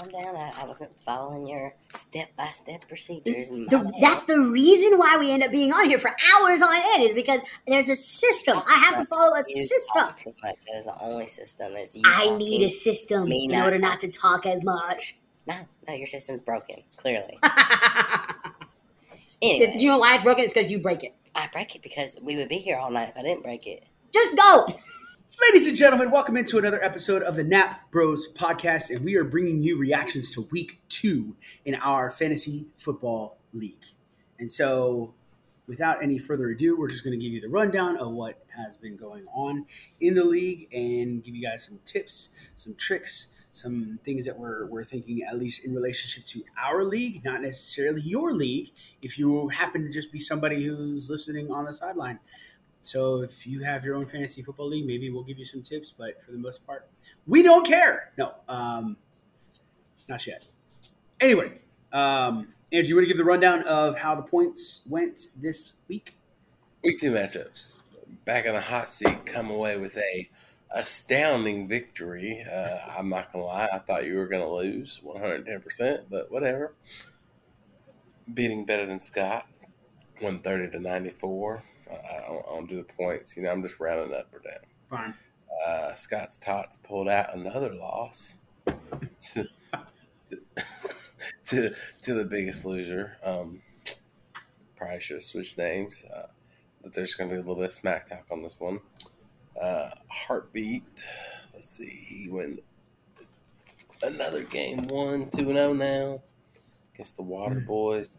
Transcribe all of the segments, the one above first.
calm down. I, I wasn't following your step by step procedures. The- that's the reason why we end up being on here for hours on end is because there's a system. I have to follow a You system. too much. That is the only system. Is you I need a system in not. order not to talk as much. No, no, your system's broken. Clearly. Anyway, you know why it's broken? It's because you break it. I break it because we would be here all night if I didn't break it. Just go. Ladies and gentlemen, welcome into another episode of the Nap Bros podcast, and we are bringing you reactions to week two in our fantasy football league. And so, without any further ado, we're just going to give you the rundown of what has been going on in the league and give you guys some tips, some tricks, some things that we're, we're thinking, at least in relationship to our league, not necessarily your league, if you happen to just be somebody who's listening on the sideline. So if you have your own fantasy football league, maybe we'll give you some tips. But for the most part, we don't care. No, um, not yet. Anyway, um, Andrew, you want to give the rundown of how the points went this week? Week two matchups. Back in the hot seat, come away with a astounding victory. Uh, I'm not gonna lie, I thought you were gonna lose 110, percent but whatever. Beating better than Scott, 130 to 94. I don't, I don't do the points, you know. I'm just rounding up or down. Fine. Uh, Scott's Tots pulled out another loss to to, to, to the biggest loser. Um, probably should have switched names. Uh, but there's going to be a little bit of smack talk on this one. Uh, heartbeat. Let's see. He went another game one, 2 0 now against the Water Boys.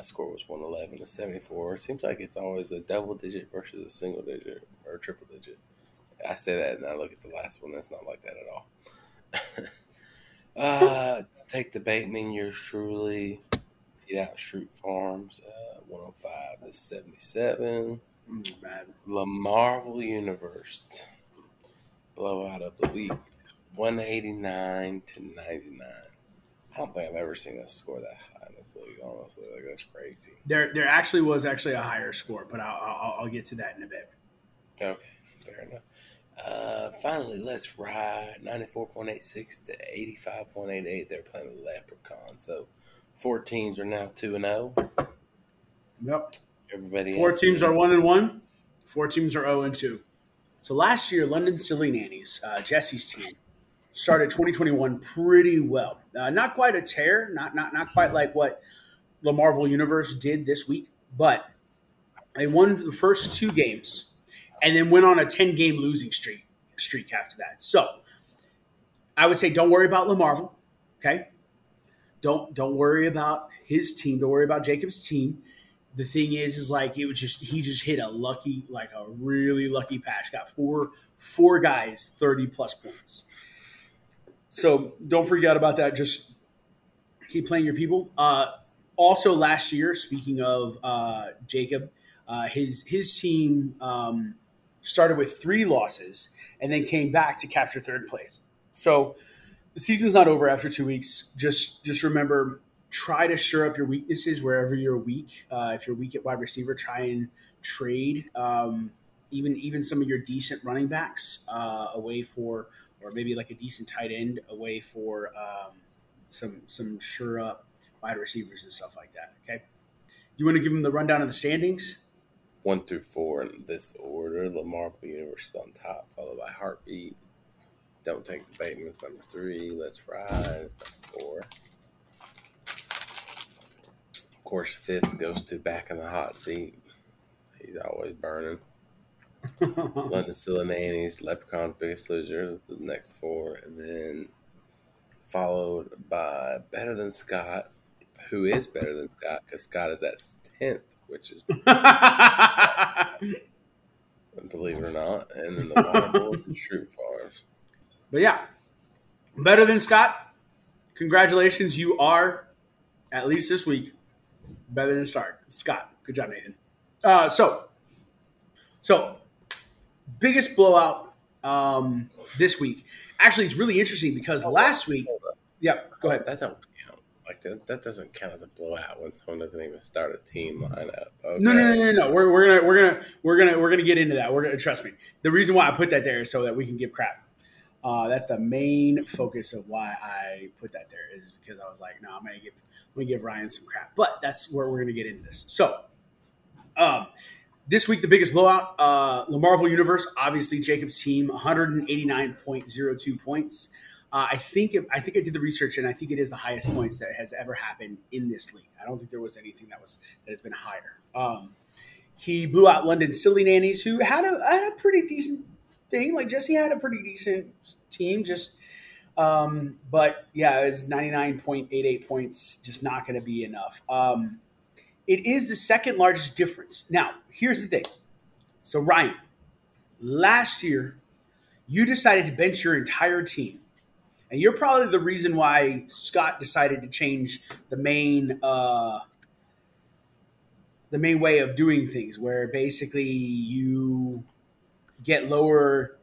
Uh, score was 111 to 74. Seems like it's always a double digit versus a single digit or a triple digit. I say that and I look at the last one. That's not like that at all. uh, take the Bateman, yours truly. Beat out Schrute Farms, uh, 105 to 77. Mm, bad. La Marvel Universe blowout of the week, 189 to 99. I don't think I've ever seen us score that high this league. Honestly, like that's crazy. There, there actually was actually a higher score, but I'll, I'll, I'll get to that in a bit. Okay, fair enough. Uh, finally, let's ride 94.86 to 85.88. They're playing the Leprechaun. So four teams are now 2 and 0. Yep. Everybody Four teams are one and one. Four teams are zero and two. So last year, London Silly Nannies, uh, Jesse's team, started 2021 pretty well. Uh, not quite a tear, not not not quite like what the Marvel Universe did this week, but they won the first two games, and then went on a 10 game losing streak streak after that. So I would say, don't worry about Lamarvel. Okay, don't don't worry about his team. Don't worry about Jacob's team the thing is is like it was just he just hit a lucky like a really lucky patch got four four guys 30 plus points so don't forget about that. Just keep playing your people. Uh also last year speaking of uh jacob uh his his team um started with three losses and then came back to capture third place. So the season's not over after two weeks. Just just remember try to shore up your weaknesses wherever you're weak. Uh, if you're weak at wide receiver, try and trade um, even even some of your decent running backs uh, away for, or maybe like a decent tight end away for um, some some sure up wide receivers and stuff like that. Okay, you want to give them the rundown of the standings? one through four in this order. The Marvel Universe on top, followed by Heartbeat. Don't take the Bateman is number three. Let's rise number four. Of course, fifth goes to back in the hot seat. He's always burning. London Still Nannies, Leprechaun's Biggest Loser, the next four, and then followed by Better Than Scott, who is better than Scott because Scott is at tenth, which is believe it or not, and then the Water Boys and Schrute Farms. But yeah, better than Scott. Congratulations, you are at least this week better than start Scott. Good job, Nathan. Uh, so, so biggest blowout um, this week. Actually, it's really interesting because last week. Yeah, go ahead. That don't count. Like that, that doesn't count as a blowout when someone doesn't even start a team lineup. Okay. No, no, no, no, no. We're, we're gonna we're gonna we're gonna we're gonna get into that. We're gonna trust me. The reason why I put that there is so that we can give crap. Uh, that's the main focus of why I put that there is because I was like, no, I'm gonna give I'm gonna give Ryan some crap. But that's where we're gonna get into this. So, um, this week the biggest blowout, uh, the Marvel Universe, obviously Jacob's team, 189.02 points. Uh, I think if, I think I did the research, and I think it is the highest points that has ever happened in this league. I don't think there was anything that was that has been higher. Um, he blew out London Silly Nannies, who had a had a pretty decent thing. Like Jesse had a pretty decent team, just um, but yeah, it was ninety nine point eight eight points, just not going to be enough. Um, it is the second largest difference. Now, here's the thing. So Ryan, last year you decided to bench your entire team and you're probably the reason why Scott decided to change the main uh, the main way of doing things, where basically you get lower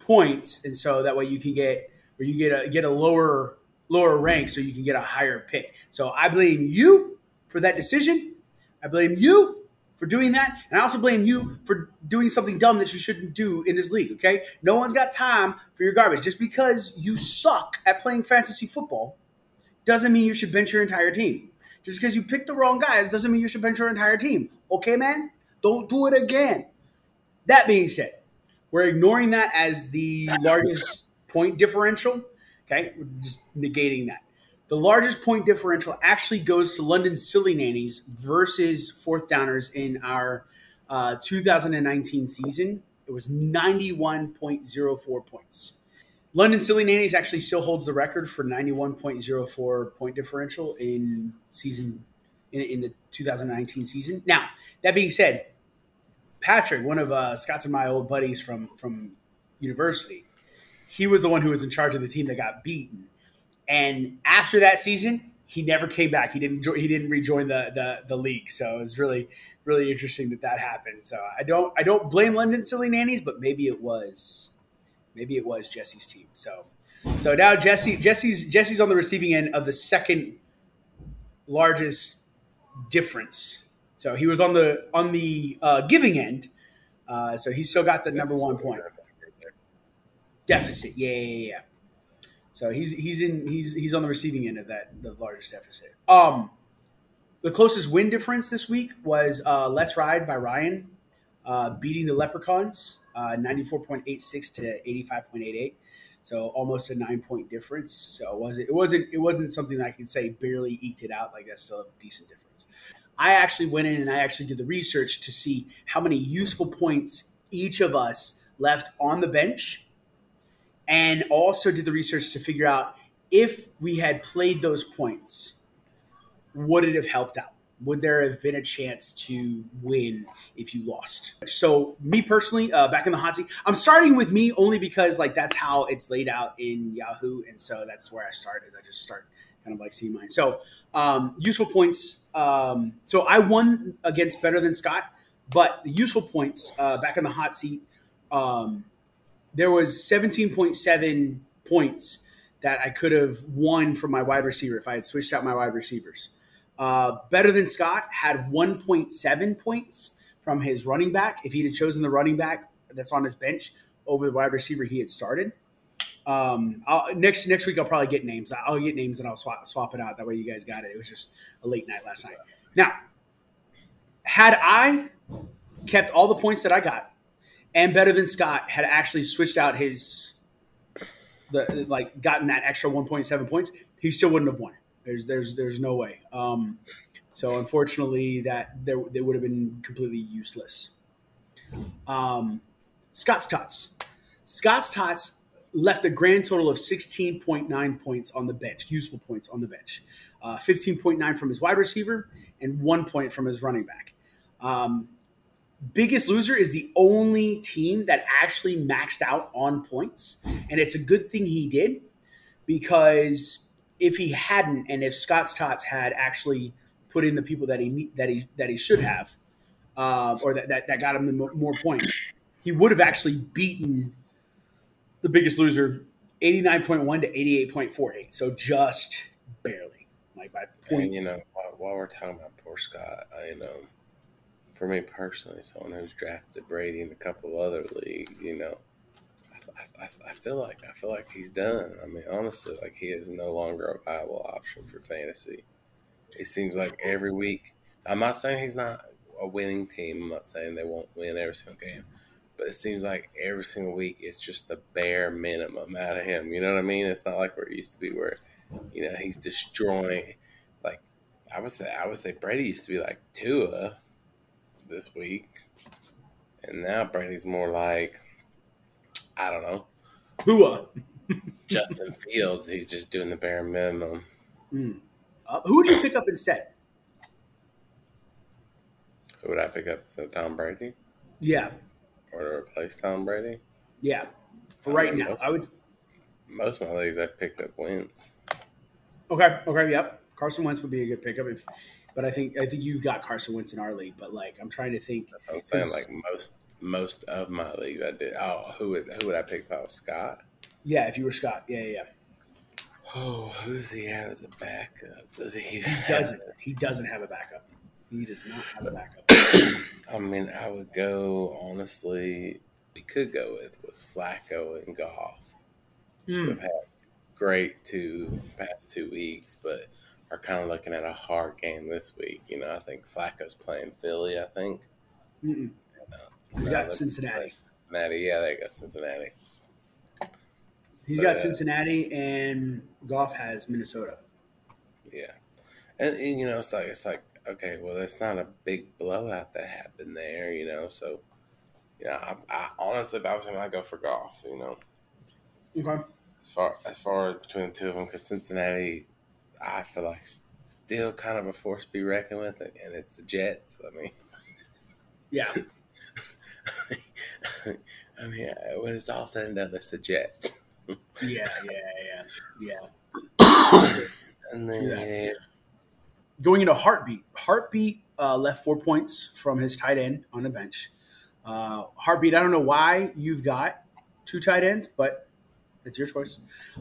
points, and so that way you can get or you get a get a lower lower rank, so you can get a higher pick. So I blame you for that decision. I blame you for doing that. And I also blame you for doing something dumb that you shouldn't do in this league, okay? No one's got time for your garbage. Just because you suck at playing fantasy football doesn't mean you should bench your entire team. Just because you picked the wrong guys doesn't mean you should bench your entire team. Okay, man? Don't do it again. That being said, we're ignoring that as the largest point differential. Okay, we're just negating that. The largest point differential actually goes to London Silly Nannies versus Fourth Downers in our uh, 2019 season. It was 91.04 points. London Silly Nannies actually still holds the record for 91.04 point differential in season in, in the 2019 season. Now, that being said, Patrick, one of uh, Scott's and my old buddies from from university, he was the one who was in charge of the team that got beaten and after that season, he never came back. He didn't. He didn't rejoin the, the the league. So it was really really interesting that that happened. So I don't I don't blame London Silly Nannies, but maybe it was maybe it was Jesse's team. So so now Jesse Jesse's Jesse's on the receiving end of the second largest difference. So he was on the on the uh, giving end. Uh, so he still got the number one point deficit. Yeah, yeah, yeah. So he's he's in he's he's on the receiving end of that the largest deficit. Um, the closest win difference this week was uh, "Let's Ride" by Ryan, uh, beating the Leprechauns, uh, ninety four point eight six to eighty five point eight eight. So almost a nine point difference. So it wasn't it wasn't it wasn't something that I could say barely eked it out. Like that's still a decent difference. I actually went in and I actually did the research to see how many useful points each of us left on the bench and also did the research to figure out if we had played those points, would it have helped out? Would there have been a chance to win if you lost? So, me personally, uh, back in the hot seat, I'm starting with me only because like that's how it's laid out in Yahoo, and so that's where I start. Is I just start kind of like seeing mine. So, um, useful points. Um, so I won against better than Scott, but the useful points uh, back in the hot seat. Um, there was 17.7 points that I could have won from my wide receiver if I had switched out my wide receivers. Uh, better than Scott had 1.7 points from his running back. If he'd have chosen the running back that's on his bench over the wide receiver he had started. Um, I'll, next next week I'll probably get names. I'll get names and I'll swap swap it out. That way you guys got it. It was just a late night last night. Now, had I kept all the points that I got and better than Scott had actually switched out his the like gotten that extra 1.7 points, he still wouldn't have won. There's there's there's no way. Um, so unfortunately, that there they would have been completely useless. Um, Scott's tots. Scott's tots left a grand total of 16.9 points on the bench, useful points on the bench. Uh, 15.9 from his wide receiver and one point from his running back. Um, Biggest Loser is the only team that actually maxed out on points. And it's a good thing he did because if he hadn't, and if Scott's Tots had actually put in the people that he that he that he should have, uh, or that, that, that got him the more points, he would have actually beaten the Biggest Loser, eighty nine point one to eighty eight point four eight. So just barely, like by point. And, you know, while, while, we're talking about poor Scott, I know for me personally, someone who's drafted Brady in a couple other leagues, you know, I, I, I feel like I feel like he's done. I mean, honestly, like he is no longer a viable option for fantasy. It seems like every week. I'm not saying he's not a winning team. I'm not saying they won't win every single game, but it seems like every single week it's just the bare minimum out of him. You know what I mean? It's not like where it used to be, where you know he's destroying. Like I would say, I would say Brady used to be like Tua this week, and now Brady's more like I don't know Tua. Justin Fields. He's just doing the bare minimum. Mm. Uh, who would you pick up instead? Who would I pick up? So Tom Brady Yeah, or to replace Tom Brady? yeah. For right now. I would. Most of my leagues I picked up Wentz. Okay, okay, yep. Carson Wentz would be a good pickup, if, but I think I think you've got Carson Wentz in our league. But like, I'm trying to think. That's what I'm saying. Like most most of my leagues I did. Oh, who would who would I pick if I was Scott? Yeah, if you were Scott, yeah, yeah, yeah. Oh, who does he have as a backup? Does he? He doesn't. He doesn't have a backup. He does not have a backup. I mean, I would go honestly. We could go with was Flacco and Goff. Hmm. We've had great two past two weeks, but are kind of looking at a hard game this week. You know, I think Flacco's playing Philly. I think Mm-mm. He's No, got that's- Cincinnati. Cincinnati. Yeah, there you go, Cincinnati. He's But, got uh, Cincinnati, and Goff has Minnesota. Yeah, and, and, you know, it's like it's like okay, well, it's not a big blowout that happened there. You know, so you know, I, I honestly, if I was him, I'd go for Goff. You know, Okay. as far as far between the two of them, because Cincinnati, I feel like still kind of a force to be reckoned with, and it's the Jets. I mean. Yeah. I mean, when it's all said and done, it's the Jets. Yeah. Yeah. Yeah. Yeah. And then, Going into Heartbeat. Heartbeat uh, left four points from his tight end on the bench. Uh, Heartbeat. I don't know why you've got two tight ends, but it's your choice.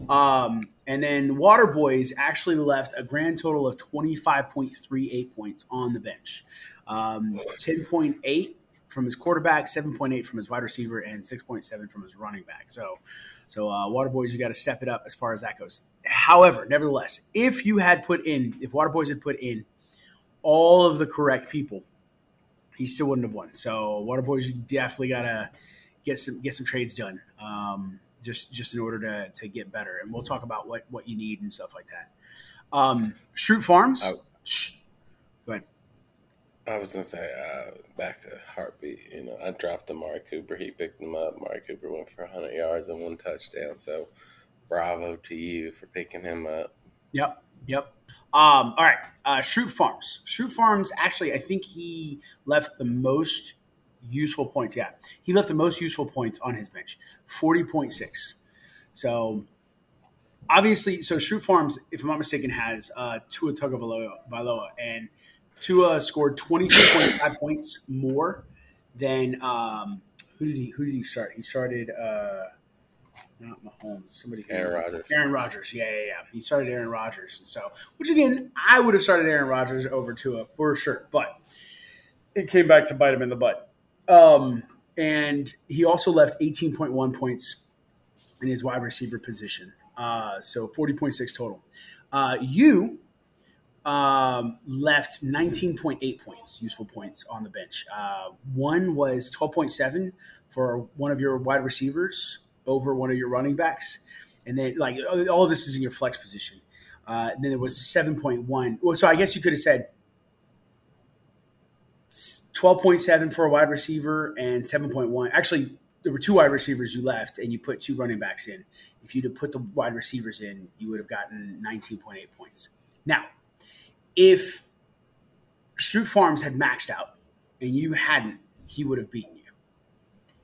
Um, and then Waterboys actually left a grand total of 25.38 points on the bench. Um, 10.8 from his quarterback, 7.8 from his wide receiver, and 6.7 from his running back. So, so uh, Waterboys, you got to step it up as far as that goes. However, nevertheless, if you had put in, if Waterboys had put in all of the correct people, he still wouldn't have won. So, Waterboys, you definitely got to get some get some trades done. Um, just just in order to, to get better. And we'll talk about what, what you need and stuff like that. Um, Schrute Farms. Oh. Shh. Go ahead. I was gonna say uh, back to heartbeat. You know, I dropped Amari Cooper. He picked him up. Amari Cooper went for 100 yards and one touchdown. So, bravo to you for picking him up. Yep. Yep. Um, all right. Uh, Schrute Farms. Schrute Farms, actually, I think he left the most useful points. Yeah. He left the most useful points on his bench 40.6. So, obviously, so Schrute Farms, if I'm not mistaken, has uh, Tua Tagovailoa, and Tua scored 22.5 points more than um, who did he who did he start? He started uh, not Mahomes, somebody Aaron Rodgers. Aaron Rodgers, yeah, yeah, yeah. He started Aaron Rodgers, and so which again, I would have started Aaron Rodgers over Tua for sure, but it came back to bite him in the butt. Um, and he also left 18.1 points in his wide receiver position, uh, so 40.6 total. Uh, you um, left 19.8 points, useful points on the bench. Uh, one was 12.7 for one of your wide receivers over one of your running backs, and then like all of this is in your flex position. Uh, then there was 7.1. Well, so I guess you could have said 12.7 for a wide receiver and 7.1. Actually, there were two wide receivers you left, and you put two running backs in. If you'd have put the wide receivers in, you would have gotten 19.8 points. Now, if Schrute Farms had maxed out and you hadn't, he would have beaten you.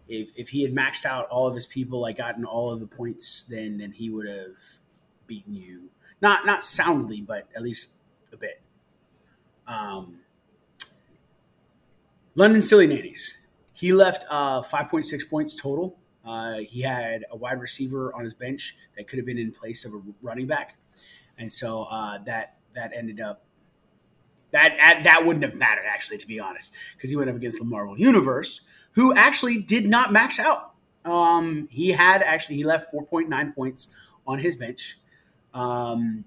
If, if he had maxed out all of his people, like gotten all of the points, then then he would have beaten you. Not not soundly, but at least a bit. Um, London Silly Nannies. He left uh, 5.6 points total. Uh, he had a wide receiver on his bench that could have been in place of a running back, and so uh, that that ended up that that, that wouldn't have mattered actually, to be honest, because he went up against the Marvel Universe, who actually did not max out. Um, he had actually he left 4.9 points on his bench, um,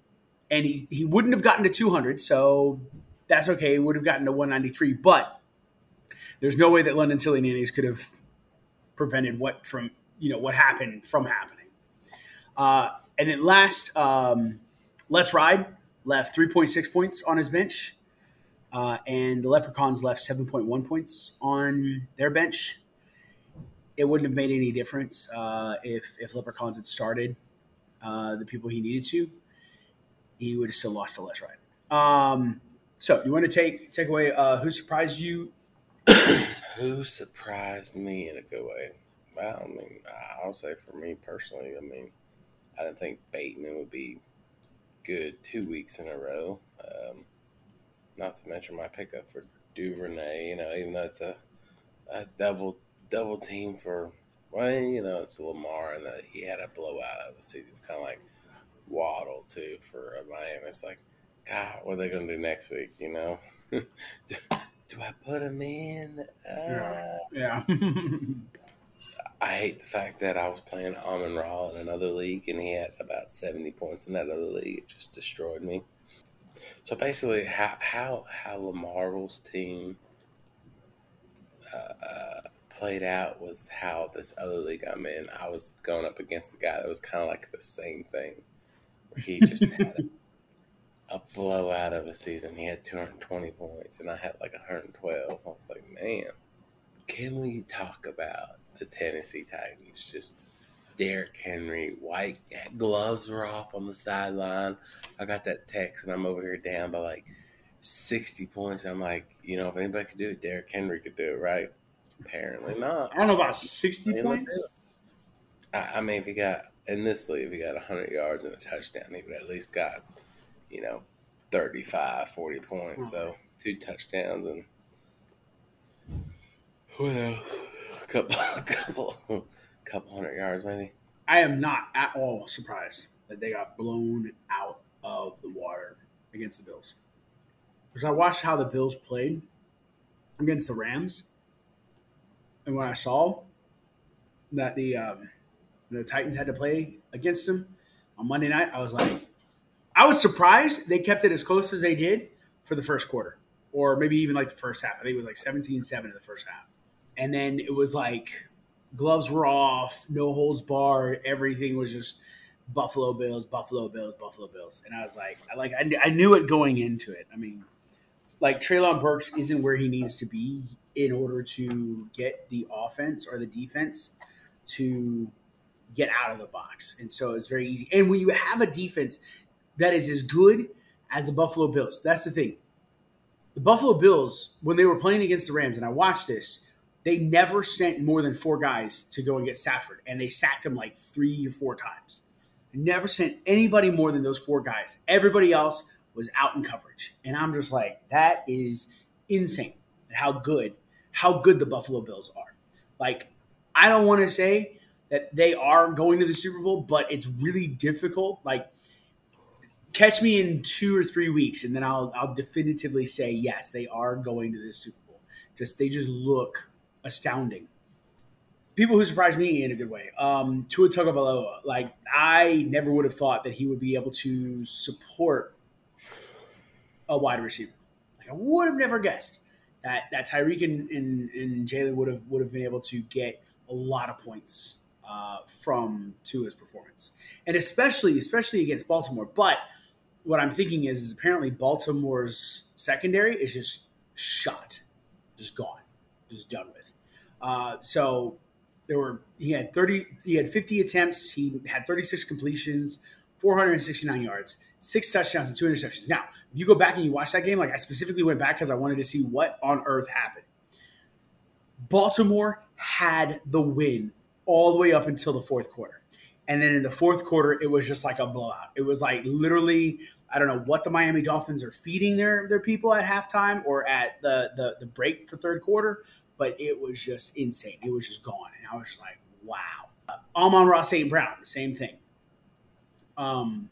and he he wouldn't have gotten to 200, so that's okay. He would have gotten to 193, but there's no way that London Silly Nannies could have prevented what from you know what happened from happening. Uh, and then last, um, Let's Ride left 3.6 points on his bench, uh, and the Leprechauns left 7.1 points on their bench. It wouldn't have made any difference uh, if if Leprechauns had started uh, the people he needed to. He would have still lost to Let's Ride. Um, so you want to take take away uh, who surprised you? Who surprised me in a good way? Well, I mean, I'll say for me personally, I mean, I didn't think Bateman would be good two weeks in a row. Um, not to mention my pickup for Duvernay. You know, even though it's a, a double double team for well, you know, it's Lamar and that he had a blowout of a season. It's kind of like Waddle too for Miami. It's like, God, what are they going to do next week? You know, do, I put him in? Uh, Yeah. I hate the fact that I was playing Amon Ra in another league and he had about 70 points in that other league. It just destroyed me. So basically, how how how Lamar's team uh, uh, played out was how this other league I'm in. I was going up against a guy that was kind of like the same thing, where he just had a, blowout of a season. He had 220 points, and I had like 112. I was like, man, can we talk about the Tennessee Titans? Just Derrick Henry, white gloves were off on the sideline. I got that text, and I'm over here down by like 60 points. I'm like, you know, if anybody could do it, Derrick Henry could do it, right? Apparently not. I don't know about 60 Man, points. I, I mean, if he got in this league, if he got 100 yards and a touchdown, he would at least got, you know, 35, 40 points. So two touchdowns and what else? A couple, a couple, couple hundred yards, maybe. I am not at all surprised that they got blown out of the water against the Bills. Because I watched how the Bills played against the Rams, and when I saw that the um, the Titans had to play against them on Monday night, I was like, I was surprised they kept it as close as they did for the first quarter, or maybe even like the first half. I think it was like 17-7 in the first half, and then it was like gloves were off, no holds barred, everything was just Buffalo Bills, Buffalo Bills, Buffalo Bills, and I was like, I like, I, I knew it going into it. I mean, like Treylon Burks isn't where he needs to be in order to get the offense or the defense to get out of the box, and so it's very easy. And when you have a defense that is as good as the Buffalo Bills, that's the thing. The Buffalo Bills, when they were playing against the Rams, and I watched this, they never sent more than four guys to go and get Stafford, and they sacked him like three or four times. Never sent anybody more than those four guys. Everybody else was out in coverage, and I'm just like, that is insane. How good, how good the Buffalo Bills are. Like, I don't want to say that they are going to the Super Bowl, but it's really difficult. Like, catch me in two or three weeks, and then I'll I'll definitively say yes, they are going to the Super Bowl. Just they just look astounding. People who surprised me in a good way. Um, Tua Tagovailoa, like I never would have thought that he would be able to support a wide receiver. Like I would have never guessed that that Tyreek and, and, and Jaylen would have would have been able to get a lot of points uh, from Tua's performance, and especially especially against Baltimore. But what I'm thinking is, is apparently Baltimore's secondary is just shot, just gone, just done with. Uh, so there were he had 30 he had 50 attempts he had 36 completions 469 yards six touchdowns and two interceptions. Now if you go back and you watch that game like i specifically went back because i wanted to see what on earth happened. Baltimore had the win all the way up until the fourth quarter and then in the fourth quarter it was just like a blowout it was like literally i don't know what the miami dolphins are feeding their their people at halftime or at the the, the break for third quarter but it was just insane. It was just gone. And I was just like, wow. Uh, Amon-Ra St. Brown, same thing. Um,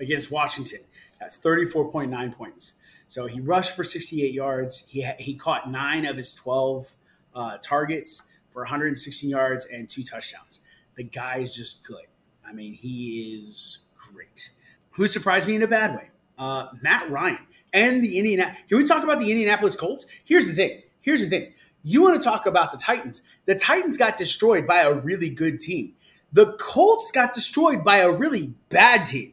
against Washington at 34.9 points. So he rushed for 68 yards. He, ha- he caught nine of his 12 uh, targets for 116 yards and two touchdowns. The guy is just good. I mean, he is great. Who surprised me in a bad way? Uh, Matt Ryan and the Indiana. Can we talk about the Indianapolis Colts? Here's the thing. Here's the thing. You want to talk about the Titans? The Titans got destroyed by a really good team. The Colts got destroyed by a really bad team.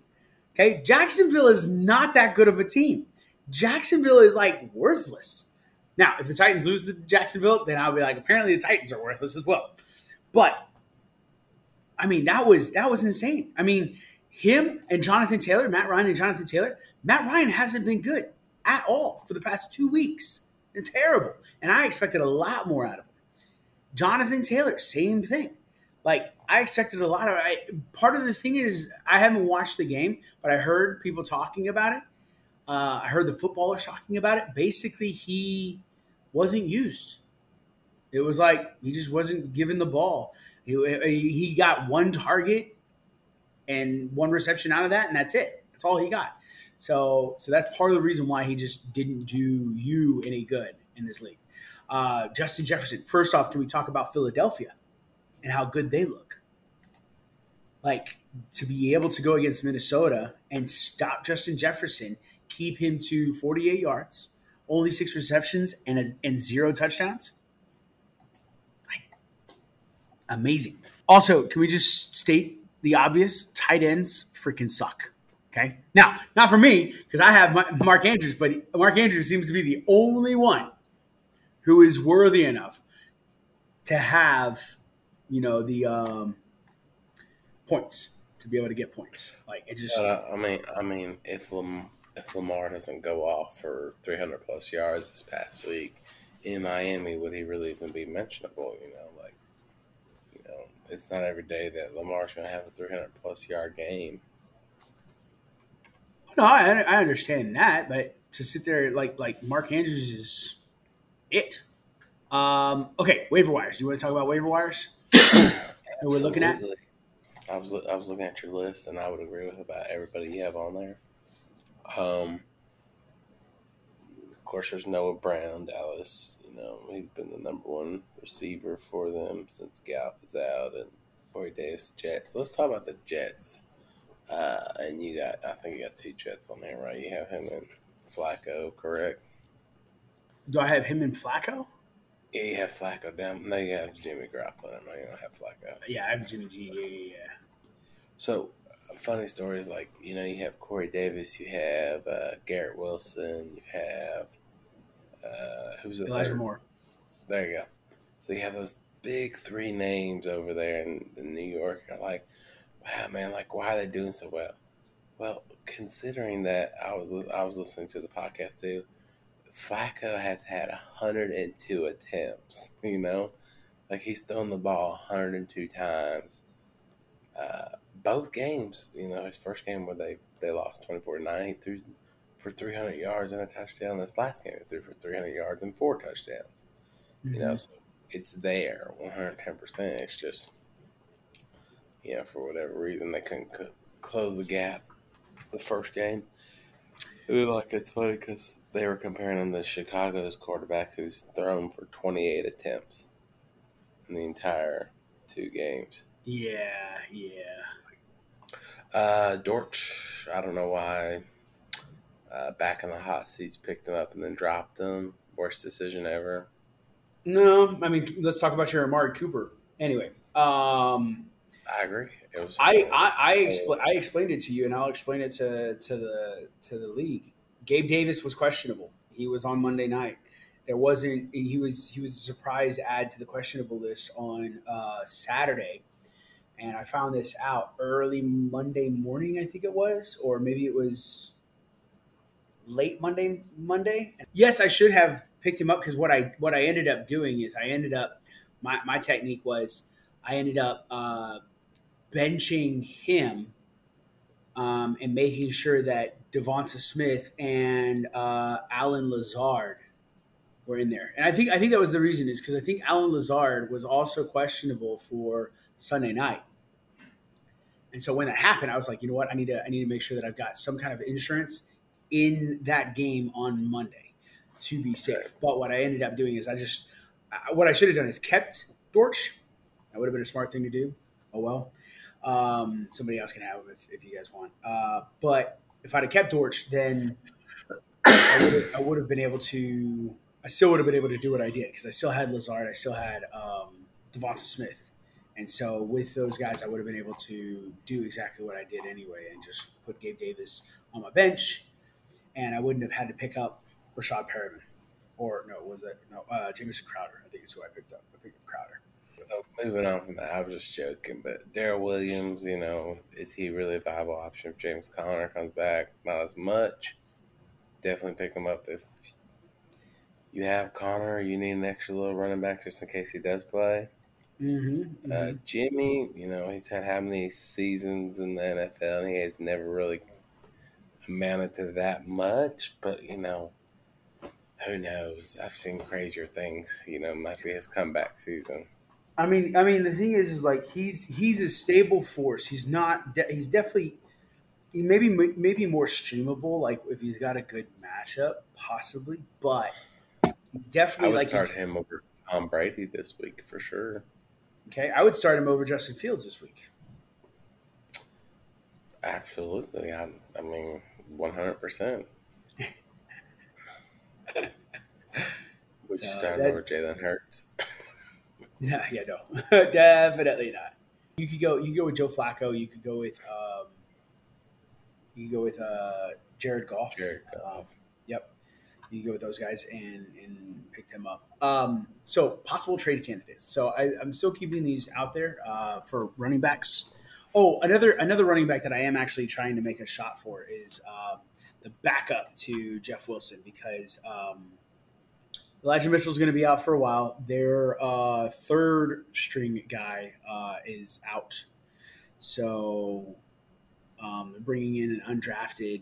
Okay, Jacksonville is not that good of a team. Jacksonville is like worthless. Now, if the Titans lose to Jacksonville, then I'll be like, apparently the Titans are worthless as well. But I mean, that was that was insane. I mean, him and Jonathan Taylor, Matt Ryan and Jonathan Taylor, Matt Ryan hasn't been good at all for the past two weeks. And terrible. And I expected a lot more out of him. Jonathan Taylor, same thing. Like I expected a lot of. I, part of the thing is I haven't watched the game, but I heard people talking about it. Uh, I heard the footballers talking about it. Basically, he wasn't used. It was like he just wasn't given the ball. He, got one target and one reception out of that, and that's it. That's all he got. So, so that's part of the reason why he just didn't do you any good in this league. Uh, Justin Jefferson. First off, can we talk about Philadelphia and how good they look? Like to be able to go against Minnesota and stop Justin Jefferson, keep him to 48 yards, only six receptions, and a, and zero touchdowns. Amazing. Also, can we just state the obvious? Tight ends freaking suck. Okay. Now, not for me because I have Mark Andrews, but Mark Andrews seems to be the only one who is worthy enough to have, you know, the um, points to be able to get points. Like it just. Uh, I mean, I mean, if if Lamar doesn't go off for 300 plus yards this past week in Miami, would he really even be mentionable? You know, it's not every day that Lamar's going to have a 300 plus yard game. No, I, I understand that, but to sit there like like Mark Andrews is it. Um, okay, waiver wires. Do you want to talk about waiver wires? we're looking at. I was I was looking at your list, and I would agree with about everybody you have on there. Um, of course, there's Noah Brown, Dallas. You know, he's been the number one receiver for them since Gallup is out, and Corey Davis, the Jets. Let's talk about the Jets. Uh, and you got, I think you got two Jets on there, right? You have him and Flacco, correct? Do I have him and Flacco? Yeah, you have Flacco down. No, you have Jimmy Garoppolo. No, you don't have Flacco. Yeah, I have Jimmy G. Yeah, yeah, yeah. So, funny stories like you know you have Corey Davis, you have uh, Garrett Wilson, you have uh, who's it? Elijah Moore. There you go. So you have those big three names over there in, in New York. You're like, wow, man, like why are they doing so well? Well, considering that I was I was listening to the podcast too, Flacco has had 102 attempts. You know, like he's thrown the ball 102 times. Uh, both games, you know, his first game where they they lost 24 9, he threw for 300 yards and a touchdown. This last game, he threw for 300 yards and four touchdowns. Mm-hmm. You know, so it's there 110%. It's just yeah, for whatever reason, they couldn't c- close the gap the first game. It was like it's funny because they were comparing him to Chicago's quarterback, who's thrown for 28 attempts in the entire two games. Yeah, yeah. Uh, Dortch, I don't know why. Uh, back in the hot seats, picked him up and then dropped him. Worst decision ever. No, I mean, let's talk about your Amari Cooper. Anyway, um, I agree. It was. I I I, expl- I explained it to you, and I'll explain it to to the to the league. Gabe Davis was questionable. He was on Monday night. There wasn't. He was he was a surprise add to the questionable list on uh, Saturday, and I found this out early Monday morning. I think it was, or maybe it was late Monday. Monday. Yes, I should have picked him up because what I what I ended up doing is I ended up my my technique was I ended up. Uh, benching him um, and making sure that Devonta Smith and uh, Allen Lazard were in there. And I think I think that was the reason is because I think Allen Lazard was also questionable for Sunday night. And so when that happened, I was like, you know what? I need to I need to make sure that I've got some kind of insurance in that game on Monday to be safe. But what I ended up doing is I just what I should have done is kept Dortch. That would have been a smart thing to do. Oh well. Um, somebody else can have him if, if you guys want. Uh, but if I'd have kept Dortch, then I would have been able to. I still would have been able to do what I did because I still had Lazard. I still had um, Devonta Smith. And so with those guys, I would have been able to do exactly what I did anyway and just put Gabe Davis on my bench. And I wouldn't have had to pick up Rashad Perriman. Or, no, was it? No, uh, Jamison Crowder, I think is who I picked up. I picked up Crowder. So moving on from that, I was just joking, but Darrel Williams, you know, is he really a viable option if James Conner comes back? Not as much. Definitely pick him up if you have Conner. You need an extra little running back just in case he does play. Mm-hmm, Uh, Jimmy, you know, he's had how many seasons in the NFL, and he has never really amounted to that much. But you know, who knows? I've seen crazier things. You know, might be his comeback season. I mean, I mean, the thing is, is like he's he's a stable force. He's not. De- he's definitely. He maybe maybe more streamable. Like if he's got a good matchup, possibly. But he's definitely I would like start him over Tom Brady this week for sure. Okay, I would start him over Justin Fields this week. Absolutely. I, I mean, one hundred percent. Would you So start that- over Jalen Hurts? Yeah, yeah, no, definitely not. You could go. You could go with Joe Flacco. You could go with. Um, you could go with uh, Jared Goff. Jared Goff. Yep. You go with those guys and and pick them up. Um, so possible trade candidates. So I, I'm still keeping these out there uh, for running backs. Oh, another another running back that I am actually trying to make a shot for is um, the backup to Jeff Wilson because um, Elijah Mitchell is going to be out for a while. Their uh, third string guy uh, is out, so um, bringing in an undrafted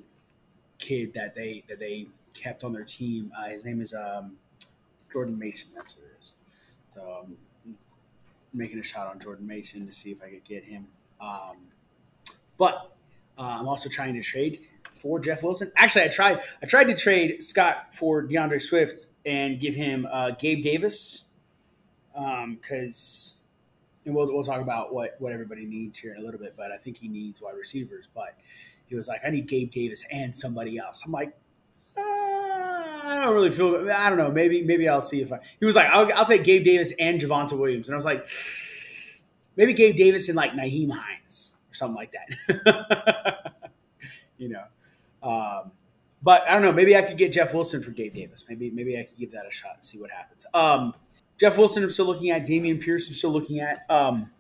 kid that they that they kept on their team. Uh, his name is um, Jordan Mason. That's who it is. So I'm making a shot on Jordan Mason to see if I could get him. Um, but uh, I'm also trying to trade for Jeff Wilson. Actually, I tried. I tried to trade Scott for D'Andre Swift and give him uh, Gabe Davis because. and we'll, we'll talk about what, what everybody needs here in a little bit, but I think he needs wide receivers. But he was like, I need Gabe Davis and somebody else. I'm like, uh, I don't really feel. I don't know. Maybe maybe I'll see if I. He was like, I'll, I'll take Gabe Davis and Javonte Williams, and I was like, maybe Gabe Davis and like Nyheim Hines or something like that. you know, um, but I don't know. Maybe I could get Jeff Wilson for Gabe Davis. Maybe maybe I could give that a shot and see what happens. Um, Jeff Wilson, I'm still looking at. Dameon Pierce, I'm still looking at. Um,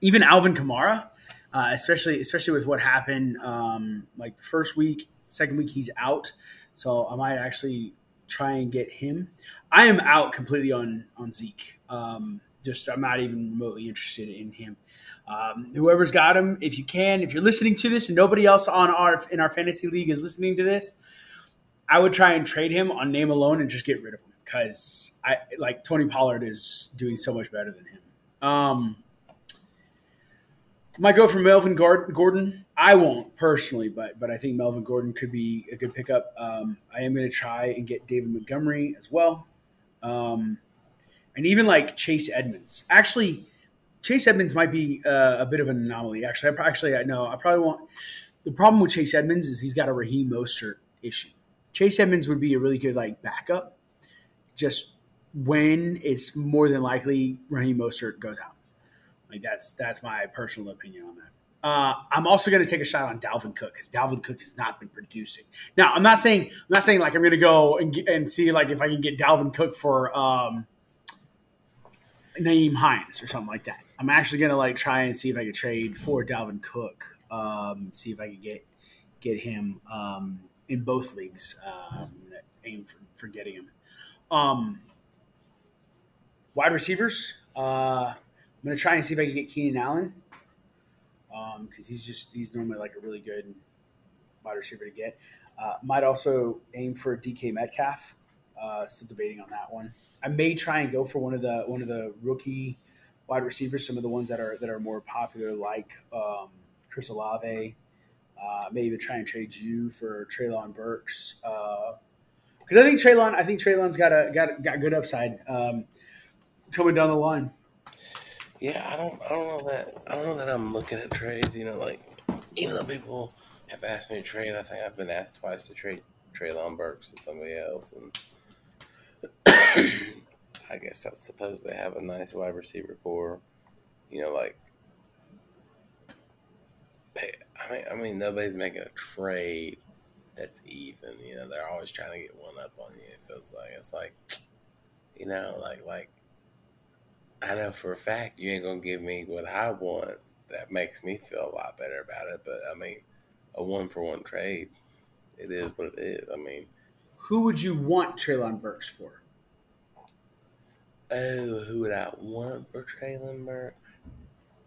even Alvin Kamara, uh, especially especially with what happened um, like the first week, second week he's out, so I might actually try and get him. I am out completely on on Zeke. Um, just I'm not even remotely interested in him. Um, whoever's got him, if you can, if you're listening to this and nobody else on our in our fantasy league is listening to this, I would try and trade him on name alone and just get rid of him because I like Tony Pollard is doing so much better than him. Um, go for Melvin Gordon. I won't personally, but but I think Melvin Gordon could be a good pickup. Um, I am going to try and get David Montgomery as well, um, and even like Chase Edmonds. Actually, Chase Edmonds might be uh, a bit of an anomaly. Actually, I actually I know I probably won't. The problem with Chase Edmonds is he's got a Raheem Mostert issue. Chase Edmonds would be a really good like backup, just when it's more than likely Raheem Mostert goes out. Like that's that's my personal opinion on that. Uh, I'm also going to take a shot on Dalvin Cook because Dalvin Cook has not been producing. Now, I'm not saying I'm not saying like I'm going to go and, and see like if I can get Dalvin Cook for um, Nyheim Hines or something like that. I'm actually to like try and see if I could trade for Dalvin Cook. Um, see if I can get get him um, in both leagues. To aim for, for getting him. Um, wide receivers. Uh, I'm to try and see if I can get Keenan Allen because um, he's just he's normally like a really good wide receiver to get. Uh, might also aim for DK Metcalf. Uh, still debating on that one. I may try and go for one of the one of the rookie wide receivers, some of the ones that are that are more popular, like um, Chris Olave. Uh, maybe even try and trade you for Treylon Burks because I think Treylon I think Treylon's got a got got good upside um, coming down the line. Yeah, I don't. I don't know that. I don't know that I'm looking at trades. You know, like even though people have asked me to trade, I think I've been asked twice to trade Treylon Burks with somebody else, and I guess I suppose they have a nice wide receiver core. You know, like I mean, I mean, nobody's making a trade that's even. You know, they're always trying to get one up on you. It feels like it's like, you know, like like I know for a fact you ain't gonna give me what I want. That makes me feel a lot better about it. But I mean, a one for one trade, it is what it is. I mean, Who would you want Treylon Burks for? Oh, who would I want for Treylon Burke?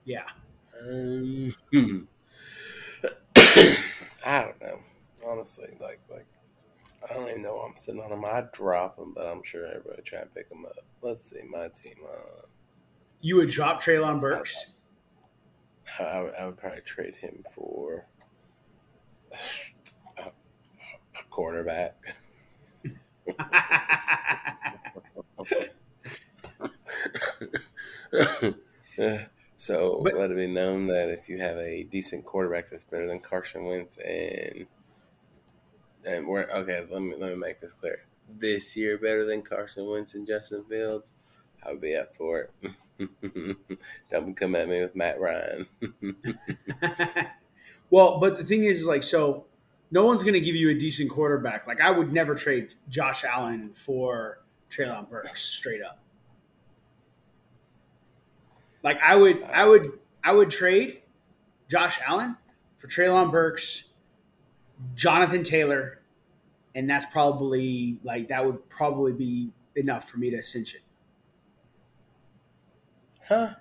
Yeah. Um, I don't know. Honestly, like like I don't even know why I'm sitting on them. I'd drop them, but I'm sure everybody try and pick them up. Let's see, my team. Uh, You would drop Treylon Burks? I, I would, I would probably trade him for a, a quarterback. so But- let it be known that if you have a decent quarterback that's better than Carson Wentz and and we're okay, let me let me make this clear. This year better than Carson Wentz and Justin Fields, I would be up for it. Don't come at me with Matt Ryan. well, but the thing is, like, so no one's going to give you a decent quarterback. Like, I would never trade Josh Allen for Treylon Burks straight up. Like, I would, I would, I would trade Josh Allen for Treylon Burks, Jonathan Taylor, and that's probably like that would probably be enough for me to cinch it. Huh?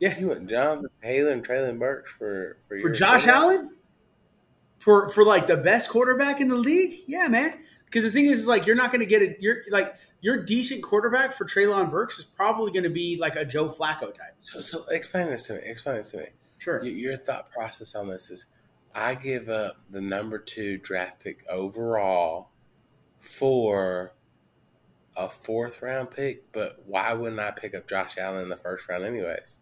Yeah. You want Jonathan Taylor and Treylon Burks for for, for Josh? Allen, for for like the best quarterback in the league, yeah, man. Because the thing is, like, you're not going to get it. You're like your decent quarterback for Treylon Burks is probably going to be like a Joe Flacco type. So so explain this to me. Explain this to me. Sure. Y- Your thought process on this is I give up the number two draft pick overall for a fourth round pick, but why wouldn't I pick up Josh Allen in the first round anyways?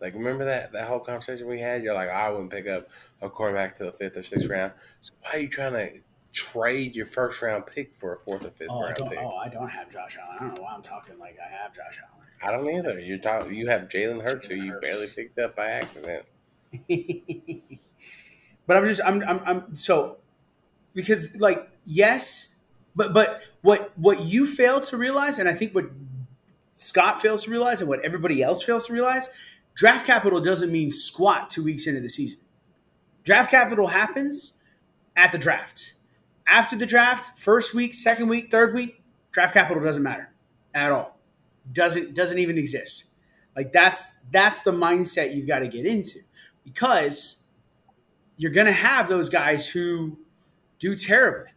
Like remember that that whole conversation we had? You're like, oh, I wouldn't pick up a quarterback to the fifth or sixth round. So why are you trying to trade your first round pick for a fourth or fifth oh, round pick? Oh, I don't have Josh Allen. I don't know why I'm talking like I have Josh Allen. I don't either. You talk. You have Jalen Hurts, who you Hurts. barely picked up by accident. but I'm just I'm, I'm I'm so because like yes, but but what what you fail to realize, and I think what Scott fails to realize, and what everybody else fails to realize, draft capital doesn't mean squat two weeks into the season. Draft capital happens at the draft. After the draft, first week, second week, third week, draft capital doesn't matter at all. Doesn't doesn't even exist. Like that's that's the mindset you've got to get into because you're going to have those guys who do terribly,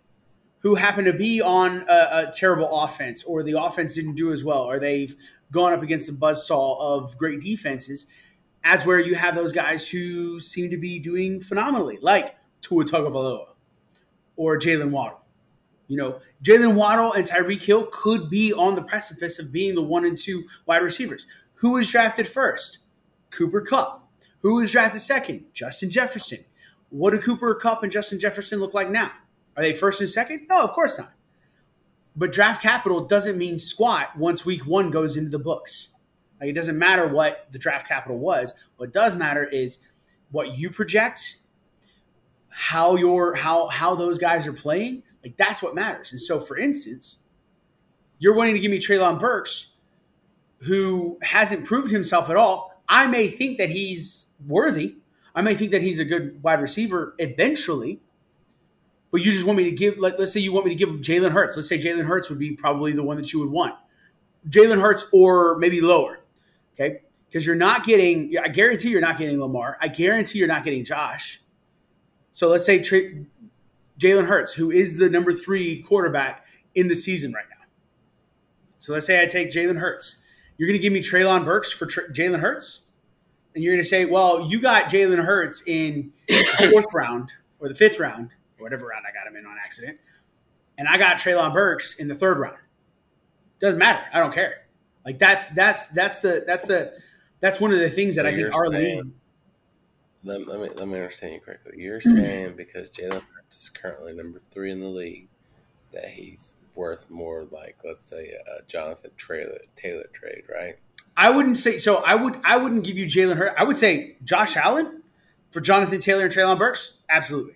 who happen to be on a, a terrible offense, or the offense didn't do as well, or they've gone up against the buzzsaw of great defenses. As where you have those guys who seem to be doing phenomenally, like Tua Tagovailoa or Jaylen Waddle. You know, Jaylen Waddle and Tyreek Hill could be on the precipice of being the one and two wide receivers. Who was drafted first? Cooper Kupp. Who was drafted second? Justin Jefferson. What do Cooper Kupp and Justin Jefferson look like now? Are they first and second? No, of course not. But draft capital doesn't mean squat once week one goes into the books. Like it doesn't matter what the draft capital was. What does matter is what you project, how your how how those guys are playing. Like that's what matters. And so, for instance, you're wanting to give me Treylon Burks, who hasn't proved himself at all. I may think that he's worthy. I may think that he's a good wide receiver eventually. But you just want me to give, let, let's say you want me to give Jalen Hurts. Let's say Jalen Hurts would be probably the one that you would want. Jalen Hurts or maybe lower. Okay. Because you're not getting, I guarantee you're not getting Lamar. I guarantee you're not getting Josh. So let's say Tra- Jalen Hurts, who is the number three quarterback in the season right now. So let's say I take Jalen Hurts. You're going to give me Treylon Burks for Tra- Jalen Hurts? And you're going to say, well, you got Jalen Hurts in the fourth round or the fifth round, or whatever round I got him in on accident. And I got Treylon Burks in the third round. Doesn't matter. I don't care. Like that's that's that's the that's the That's one of the things that I think our saying- league. Let, let me let me understand you correctly. You're mm-hmm. saying because Jalen Hurts is currently number three in the league, that he's worth more, like let's say a Jonathan Taylor Taylor trade, right? I wouldn't say so. I would. I wouldn't give you Jalen Hurts. I would say Josh Allen for Jonathan Taylor and Treylon Burks. Absolutely.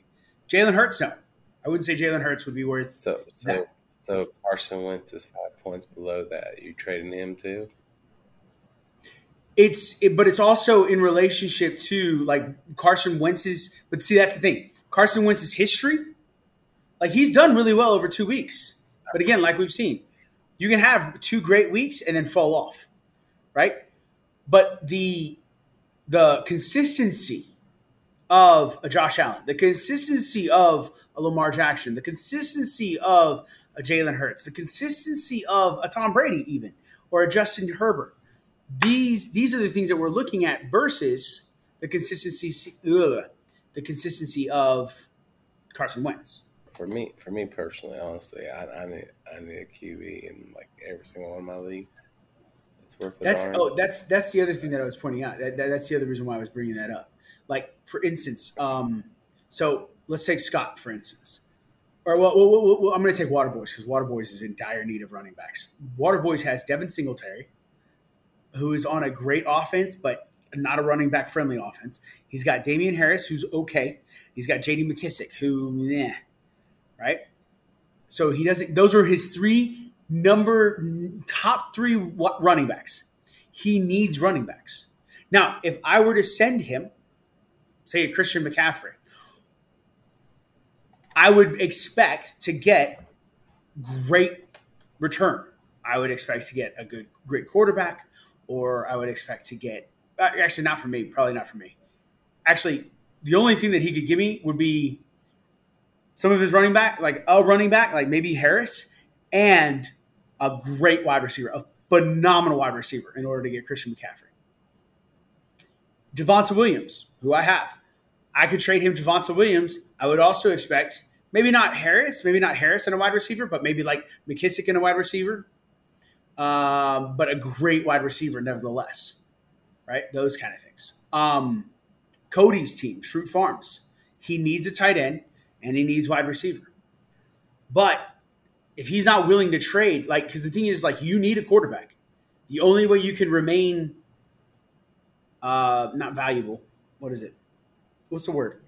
Jalen Hurts, no. I wouldn't say Jalen Hurts would be worth. So so Yeah. so Carson Wentz is five points below that. You trading him too? It's, it, but it's also in relationship to like Carson Wentz's. But see, that's the thing. Carson Wentz's history, like he's done really well over two weeks. But again, like we've seen, you can have two great weeks and then fall off, right? But the the consistency of a Josh Allen, the consistency of a Lamar Jackson, the consistency of a Jalen Hurts, the consistency of a Tom Brady, even or a Justin Herbert. These these are the things that we're looking at versus the consistency ugh, the consistency of Carson Wentz. For me, for me personally, honestly, I, I need I need a QB in like every single one of my leagues. It's worth the That's darn. oh that's that's the other thing that I was pointing out. That, that- that's the other reason why I was bringing that up. Like for instance, um, so let's take Scott for instance, or well, well, well, well, I'm going to take Waterboys because Waterboys is in dire need of running backs. Waterboys has Devin Singletary, who is on a great offense, but not a running back friendly offense. He's got Damien Harris, who's okay. He's got J.D. McKissick, who yeah, right. So he doesn't. Those are his three number top three running backs. He needs running backs. Now, if I were to send him, say a Christian McCaffrey, I would expect to get great return. I would expect to get a good, great quarterback, or I would expect to get uh, actually not for me, probably not for me. Actually, the only thing that he could give me would be some of his running back, like a running back, like maybe Harris, and a great wide receiver, a phenomenal wide receiver, in order to get Christian McCaffrey. Javonte Williams, who I have, I could trade him Javonte Williams. I would also expect maybe not Harris, maybe not Harris and a wide receiver, but maybe like McKissick and a wide receiver, um, but a great wide receiver nevertheless, right? Those kind of things. Um, Cody's team, Schrute Farms, he needs a tight end and he needs wide receiver. But if he's not willing to trade, like, because the thing is, like, you need a quarterback. The only way you can remain uh, not valuable, what is it? What's the word?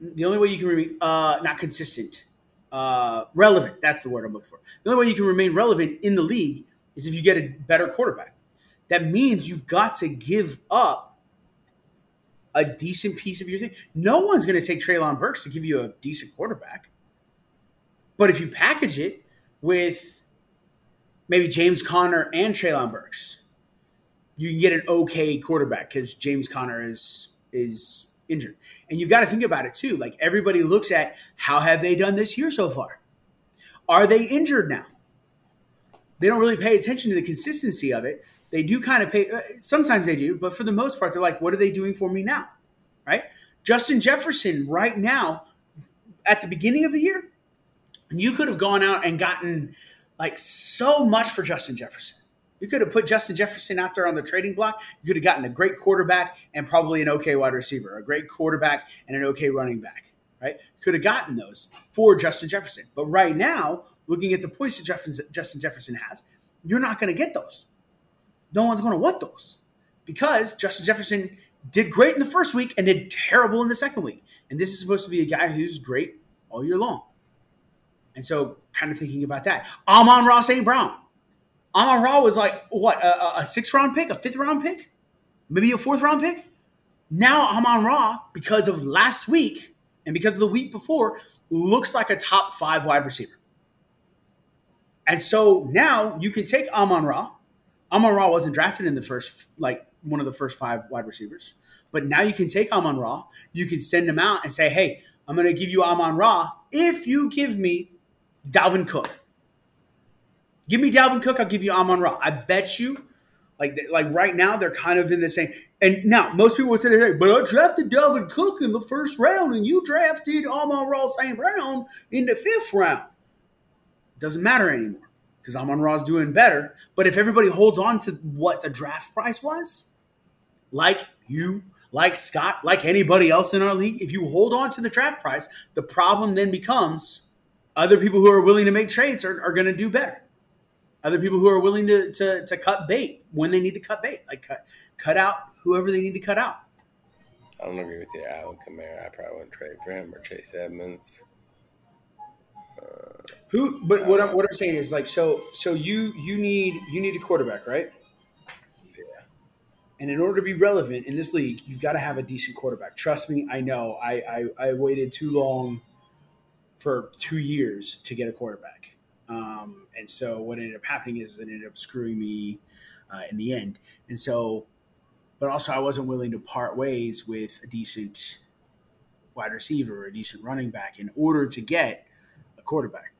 The only way you can remain uh, not consistent, uh, relevant. That's the word I'm looking for. The only way you can remain relevant in the league is if you get a better quarterback. That means you've got to give up a decent piece of your thing. No one's going to take Treylon Burks to give you a decent quarterback. But if you package it with maybe James Conner and Treylon Burks, you can get an okay quarterback because James Conner is is injured. And you've got to think about it too. Like everybody looks at how have they done this year so far? Are they injured now? They don't really pay attention to the consistency of it. They do kind of pay. Uh, sometimes they do, but for the most part, they're like, "What are they doing for me now?" Right? Justin Jefferson, right now, at the beginning of the year, you could have gone out and gotten like so much for Justin Jefferson. You could have put Justin Jefferson out there on the trading block. You could have gotten a great quarterback and probably an okay wide receiver, a great quarterback and an okay running back, right? Could have gotten those for Justin Jefferson. But right now, looking at the points that Justin Jefferson has, you're not going to get those. No one's going to want those because Justin Jefferson did great in the first week and did terrible in the second week. And this is supposed to be a guy who's great all year long. And so, kind of thinking about that. Amon-Ra St. Brown. Amon Ra was like, what, a, a sixth round pick, a fifth round pick, maybe a fourth round pick? Now, Amon Ra, because of last week and because of the week before, looks like a top five wide receiver. And so now you can take Amon Ra. Amon Ra wasn't drafted in the first, like one of the first five wide receivers. But now you can take Amon Ra. You can send him out and say, hey, I'm going to give you Amon Ra if you give me Dalvin Cook. Give me Dalvin Cook, I'll give you Amon Ra. I bet you, like like right now, they're kind of in the same. And now most people would say, hey, but I drafted Dalvin Cook in the first round, and you drafted Amon-Ra St. Brown in the fifth round. Doesn't matter anymore because Amon-Ra's doing better. But if everybody holds on to what the draft price was, like you, like Scott, like anybody else in our league, if you hold on to the draft price, the problem then becomes other people who are willing to make trades are, are going to do better. Other people who are willing to, to, to cut bait when they need to cut bait, like cut, cut out whoever they need to cut out. I don't agree with you. Alvin Kamara, I probably wouldn't trade for him or Chase Edmonds. Uh, who? But what I'm what I'm saying is like so so you you need you need a quarterback, right? Yeah. And in order to be relevant in this league, you've got to have a decent quarterback. Trust me, I know. I I, I waited too long for two years to get a quarterback, um, and so what ended up happening is it ended up screwing me uh, in the end. And so, but also I wasn't willing to part ways with a decent wide receiver or a decent running back in order to get a quarterback.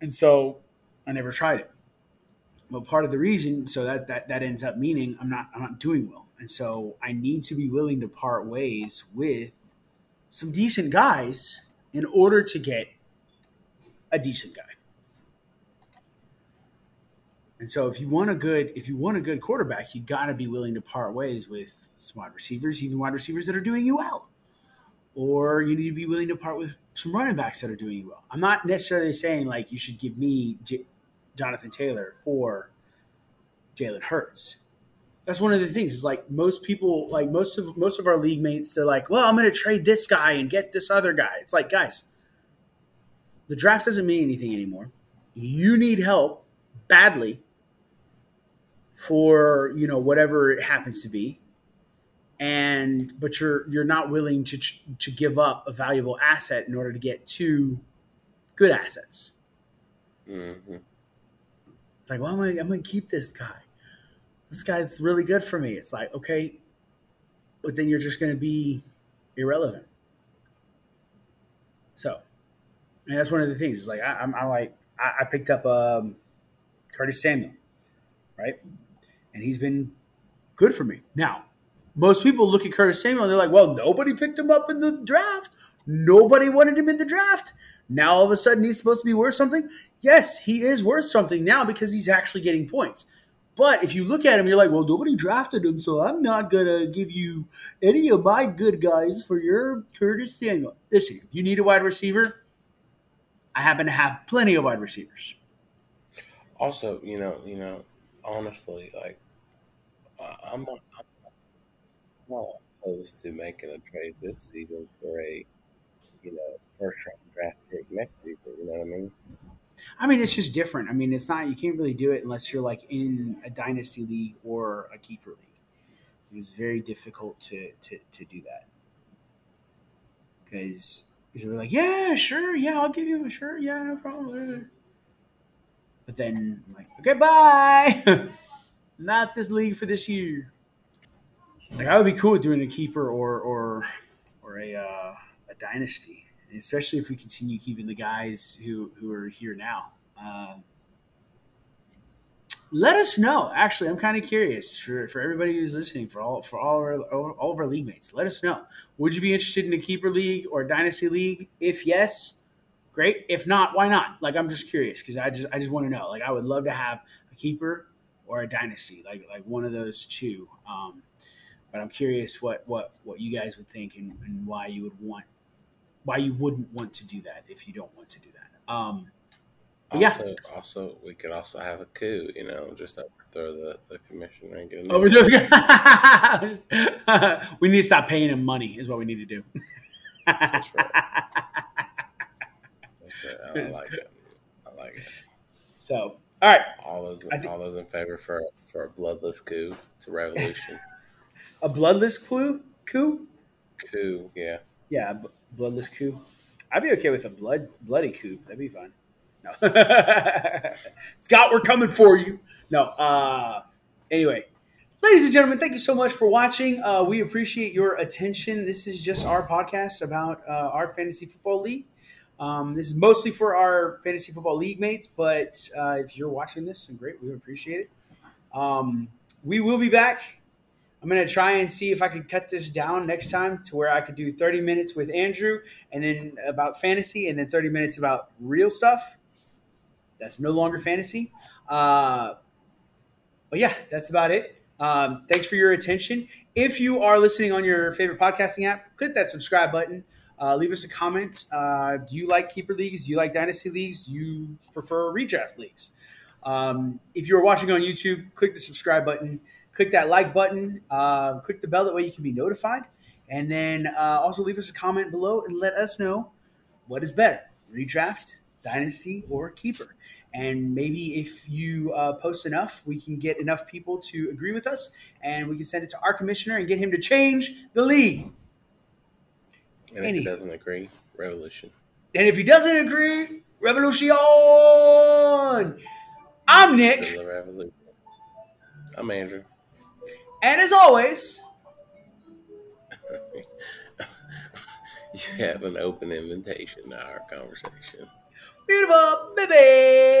And so I never tried it. But part of the reason, so that, that that ends up meaning I'm not I'm not doing well. And so I need to be willing to part ways with some decent guys in order to get a decent guy. And so if you want a good if you want a good quarterback, you got to be willing to part ways with some wide receivers, even wide receivers that are doing you well. Or you need to be willing to part with some running backs that are doing you well. I'm not necessarily saying like you should give me J- Jonathan Taylor for Jalen Hurts. That's one of the things. Is like most people, like most of most of our league mates, they're like, "Well, I'm going to trade this guy and get this other guy." It's like, guys, the draft doesn't mean anything anymore. You need help badly for you know whatever it happens to be and but you're you're not willing to to give up a valuable asset in order to get two good assets. Mm-hmm. It's like, well, I'm gonna, I'm gonna keep this guy. This guy's really good for me. It's like, okay, but then you're just gonna be irrelevant. So, and that's one of the things. Is like I, I'm, I like I, I picked up um, Curtis Samuel, right, and he's been good for me. Now, most people look at Curtis Samuel and they're like, well, nobody picked him up in the draft. Nobody wanted him in the draft. Now all of a sudden he's supposed to be worth something. Yes, he is worth something now because he's actually getting points. But if you look at him, you're like, well, nobody drafted him, so I'm not gonna give you any of my good guys for your Curtis Samuel. Listen, you need a wide receiver. I happen to have plenty of wide receivers. Also, you know, you know, honestly, like I'm not, I'm not opposed to making a trade this season for a, you know, first round draft pick next season. You know what I mean? I mean, it's just different. I mean, it's not you can't really do it unless you're like in a dynasty league or a keeper league. It's very difficult to to, to do that because we're like, yeah, sure, yeah, I'll give you a sure, yeah, no problem. But then, like, okay, bye. Not this league for this year. Like, I would be cool with doing a keeper or or or a uh, a dynasty especially if we continue keeping the guys who who are here now. Uh, let us know. Actually, I'm kind of curious for, for everybody who's listening, for all for all of our all of our league mates. Let us know. Would you be interested in a keeper league or a dynasty league? If yes, great. If not, why not? Like I'm just curious because I just I just want to know. Like I would love to have a keeper or a dynasty, like like one of those two. Um, but I'm curious what what what you guys would think and, and why you would want why you wouldn't want to do that if you don't want to do that. Um, also, yeah. Also, we could also have a coup. You know, just overthrow the the commissioner and get overthrow. we need to stop paying him money. Is what we need to do. That's right. That's right. I like it. I like it. So, all right. All those, think, all those in favor for for a bloodless coup. It's a revolution. a bloodless coup. Coup. Coup. Yeah. Yeah bloodless coup. I'd be okay with a blood bloody coup. That'd be fine. No, Scott, we're coming for you. No. Uh, anyway, ladies and gentlemen, thank you so much for watching. Uh, we appreciate your attention. This is just our podcast about uh, our fantasy football league. Um, this is mostly for our fantasy football league mates, but uh, if you're watching this, and great, we appreciate it. Um, we will be back I'm going to try and see if I can cut this down next time to where I could do 30 minutes with Andrew and then about fantasy and then 30 minutes about real stuff. That's no longer fantasy. Uh, but yeah, that's about it. Um, thanks for your attention. If you are listening on your favorite podcasting app, click that subscribe button. Uh, leave us a comment. Uh, do you like keeper leagues? Do you like dynasty leagues? Do you prefer redraft leagues? Um, if you're watching on YouTube, click the subscribe button. Click that like button. Uh, click the bell. That way you can be notified. And then uh, also leave us a comment below and let us know what is better redraft, dynasty, or keeper. And maybe if you uh, post enough, we can get enough people to agree with us and we can send it to our commissioner and get him to change the league. And if Any- he doesn't agree, revolution. And if he doesn't agree, revolution! I'm Nick. revolution. I'm Andrew. And as always, You have an open invitation to our conversation. beautiful baby.